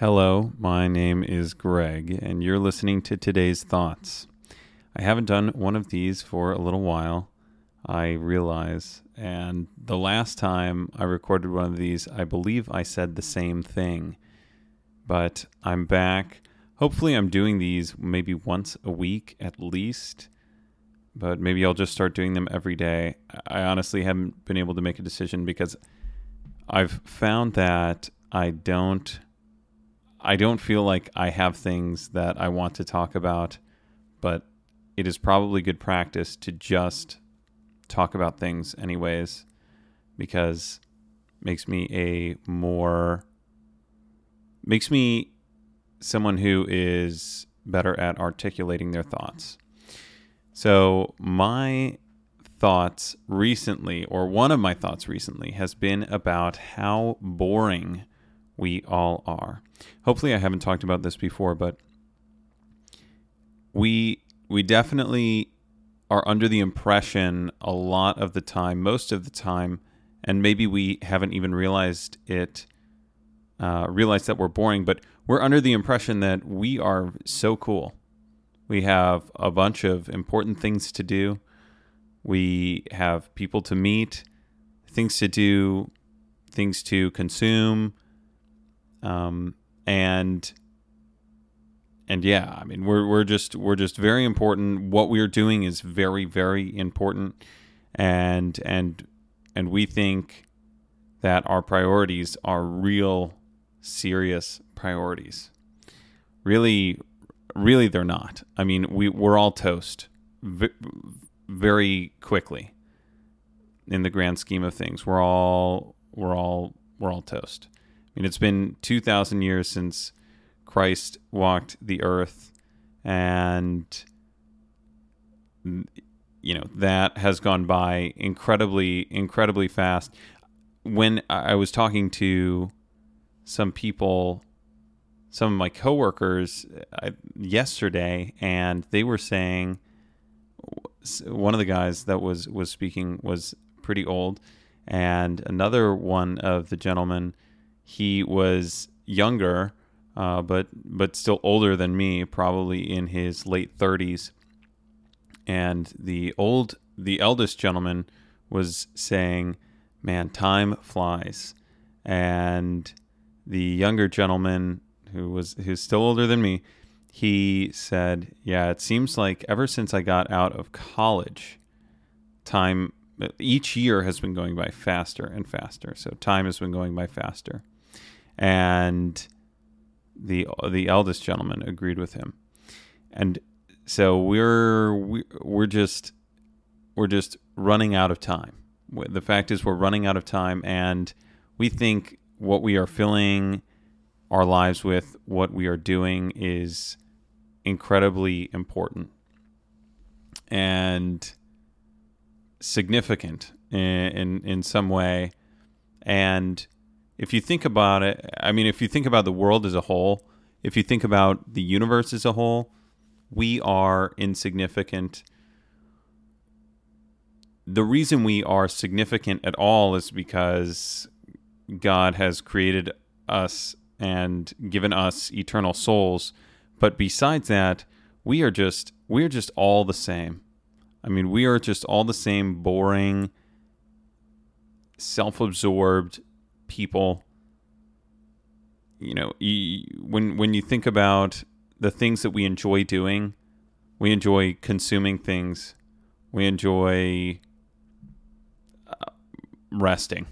Hello, my name is Greg, and you're listening to today's thoughts. I haven't done one of these for a little while, I realize, and the last time I recorded one of these, I believe I said the same thing. But I'm back. Hopefully, I'm doing these maybe once a week at least, but maybe I'll just start doing them every day. I honestly haven't been able to make a decision because I've found that I don't I don't feel like I have things that I want to talk about, but it is probably good practice to just talk about things anyways because makes me a more makes me someone who is better at articulating their thoughts. So, my thoughts recently, or one of my thoughts recently, has been about how boring we all are. Hopefully, I haven't talked about this before, but we we definitely are under the impression a lot of the time, most of the time, and maybe we haven't even realized it, uh, realized that we're boring, but we're under the impression that we are so cool. We have a bunch of important things to do. We have people to meet, things to do, things to consume, um, and and yeah, I mean we're we're just we're just very important. What we're doing is very very important, and and and we think that our priorities are real serious priorities. Really, really, they're not. I mean, we we're all toast very quickly in the grand scheme of things. We're all we're all we're all toast. Mean, it's been 2,000 years since Christ walked the earth, and you know that has gone by incredibly, incredibly fast. When I was talking to some people, some of my coworkers uh, yesterday, and they were saying one of the guys that was was speaking was pretty old, and another one of the gentlemen he was younger, uh, but but still older than me, probably in his late thirties. And the old, the eldest gentleman was saying, "Man, time flies," and the younger gentleman, who was who's still older than me, he said, "Yeah, it seems like ever since I got out of college, time." Each year has been going by faster and faster. So time has been going by faster and the the eldest gentleman agreed with him, and so we're we're just we're just running out of time. The fact is, we're running out of time, and we think what we are filling our lives with, what we are doing, is incredibly important and significant in, in, in some way, and if you think about it, I mean, if you think about the world as a whole, if you think about the universe as a whole, we are insignificant. The reason we are significant at all is because God has created us and given us eternal souls. But besides that, we are just we are just all the same. I mean, we are just all the same boring, self-absorbed people you know when when you think about the things that we enjoy doing we enjoy consuming things. We enjoy uh, resting.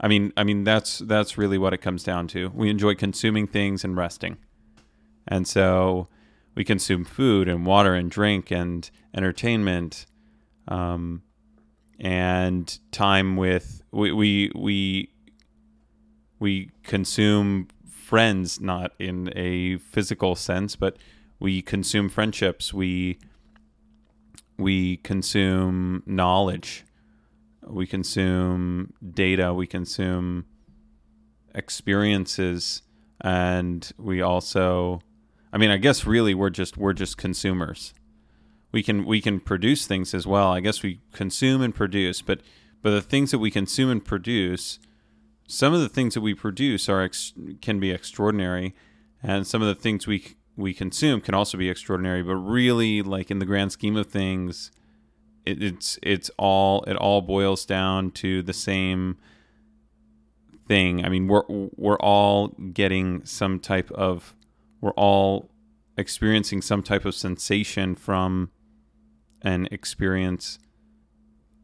I mean i mean that's that's really what it comes down to. We enjoy consuming things and resting. And so we consume food and water and drink and entertainment um, and time with we, we we we consume friends not in a physical sense but we consume friendships. We we consume knowledge. We consume data. We consume experiences. And we also i mean i guess really we're just we're just consumers. We can we can produce things as well. I guess we consume and produce but but the things that we consume and produce some of the things that we produce are ex- can be extraordinary, and some of the things we we consume can also be extraordinary. But really, like in the grand scheme of things, it, it's it's all it all boils down to the same thing. I mean, we're we're all getting some type of we're all experiencing some type of sensation from an experience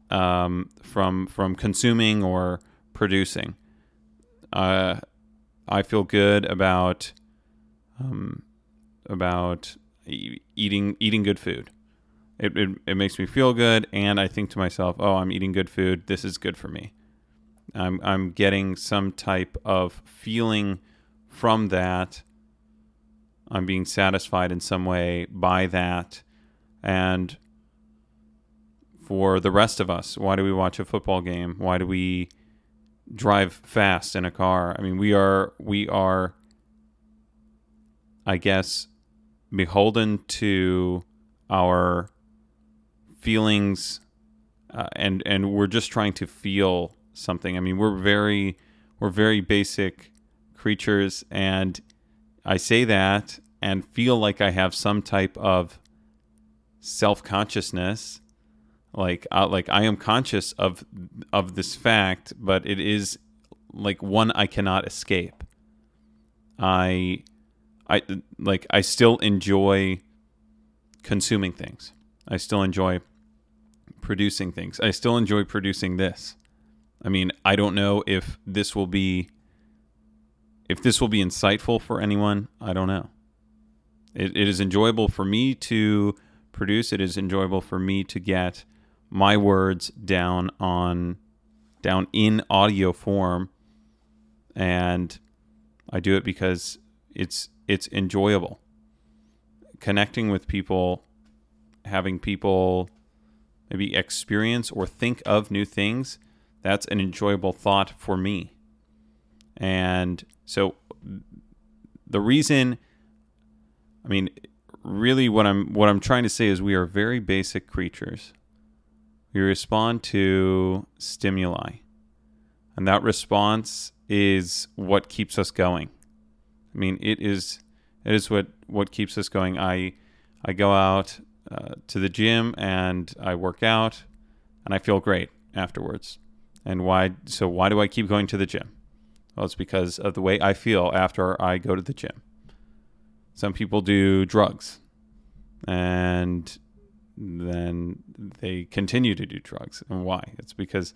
um, from from consuming or producing. Uh, I feel good about um, about eating eating good food. It, it, it makes me feel good, and I think to myself, "Oh, I'm eating good food. This is good for me." I'm I'm getting some type of feeling from that. I'm being satisfied in some way by that, and for the rest of us, why do we watch a football game? Why do we drive fast in a car? I mean, we are we are I guess beholden to our feelings uh, and and we're just trying to feel something. I mean, we're very we're very basic creatures and I say that and feel like I have some type of self-consciousness like uh, like I am conscious of of this fact, but it is like one I cannot escape. I I like I still enjoy consuming things. I still enjoy producing things. I still enjoy producing this. I mean, I don't know if this will be if this will be insightful for anyone. I don't know. It, it is enjoyable for me to produce. It is enjoyable for me to get my words down on down in audio form and I do it because it's it's enjoyable. Connecting with people, having people maybe experience or think of new things, that's an enjoyable thought for me. And so the reason I mean really what I'm what I'm trying to say is we are very basic creatures we respond to stimuli. And that response is what keeps us going. I mean, it is it is what what keeps us going. I I go out uh, to the gym and I work out and I feel great afterwards. And why so why do I keep going to the gym? Well, it's because of the way I feel after I go to the gym. Some people do drugs and then they continue to do drugs. And why? It's because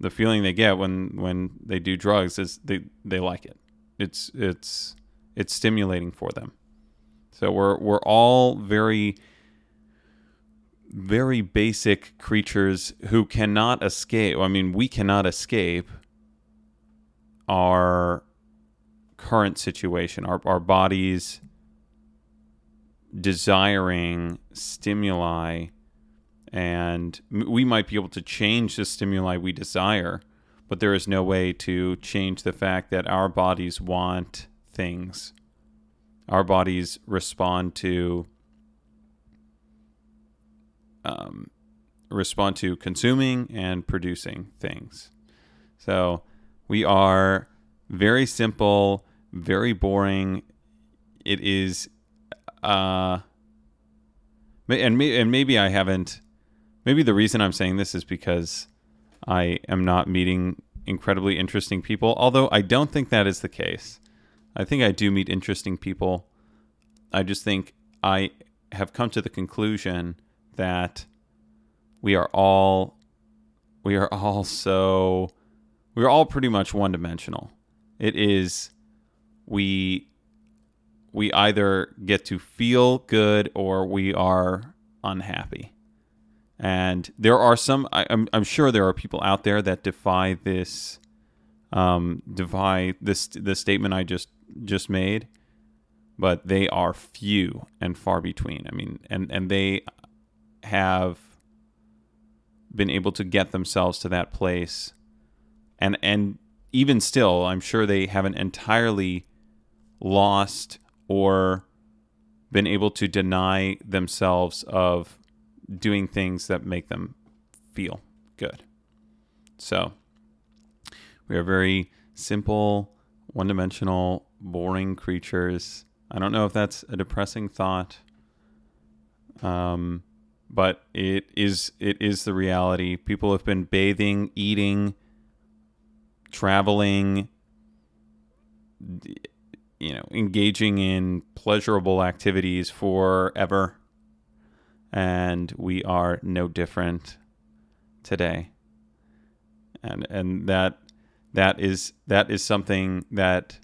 the feeling they get when when they do drugs is they they like it. It's it's it's stimulating for them. So we're we're all very very basic creatures who cannot escape. I mean, we cannot escape our current situation. Our our bodies desiring stimuli and we might be able to change the stimuli we desire but there is no way to change the fact that our bodies want things. Our bodies respond to um, respond to consuming and producing things. So we are very simple very boring. It is uh, and and maybe I haven't. Maybe the reason I'm saying this is because I am not meeting incredibly interesting people. Although I don't think that is the case. I think I do meet interesting people. I just think I have come to the conclusion that we are all we are all so we're all pretty much one dimensional. It is we we either get to feel good or we are unhappy. And there are some, I, am I'm, I'm sure there are people out there that defy this, um, defy this the statement I just just made, but they are few and far between. I mean, and and they have been able to get themselves to that place, and and even still, I'm sure they haven't entirely lost or been able to deny themselves of doing things that make them feel good. So we are very simple, one dimensional, boring creatures. I don't know if that's a depressing thought. Um, but it is it is the reality. People have been bathing, eating, traveling, you know, engaging in pleasurable activities forever. And we are no different today. And and that that is that is something that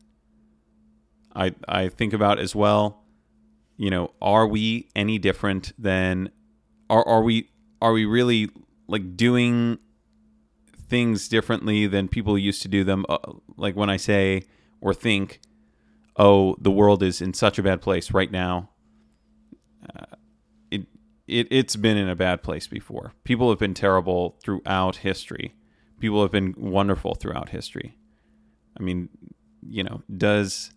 I I think about as well. You know, are we any different than are are we are we really like doing things differently than people used to do them? Uh, like when I say or think, oh, the world is in such a bad place right now. Uh, it it it's been in a bad place before. People have been terrible throughout history. People have been wonderful throughout history. I mean, you know, does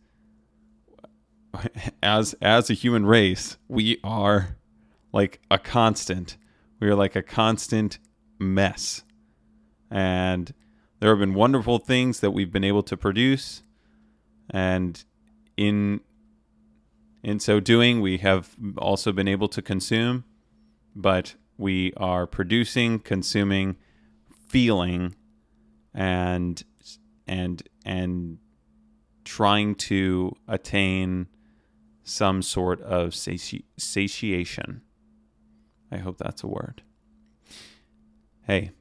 as as a human race, we are like a constant. We are like a constant mess. And there have been wonderful things that we've been able to produce and in in so doing we have also been able to consume but we are producing consuming feeling and and and trying to attain some sort of sati- satiation I hope that's a word. Hey,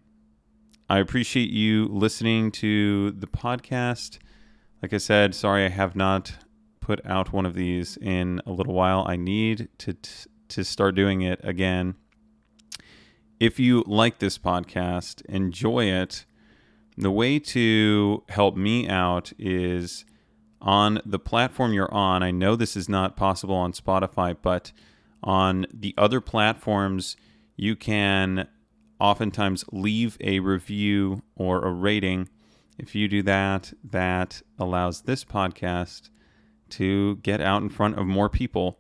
I appreciate you listening to the podcast. Like I said, sorry I have not put out one of these in a little while. I need to to start doing it again. If you like this podcast, enjoy it. The way to help me out is on the platform you're on. I know this is not possible on Spotify, but on the other platforms, you can oftentimes leave a review or a rating. If you do that, that allows this podcast to get out in front of more people.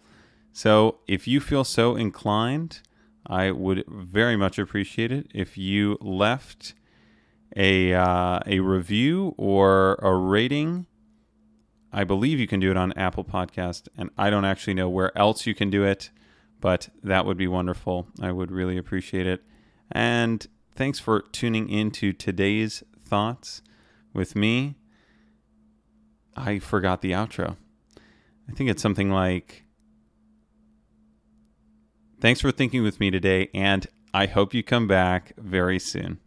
So if you feel so inclined, I would very much appreciate it if you left a uh, a review or a rating. I believe you can do it on Apple Podcast, and I don't actually know where else you can do it but that would be wonderful. I would really appreciate it. And thanks for tuning in to today's thoughts with me. I forgot the outro. I think it's something like Thanks for thinking with me today, and I hope you come back very soon.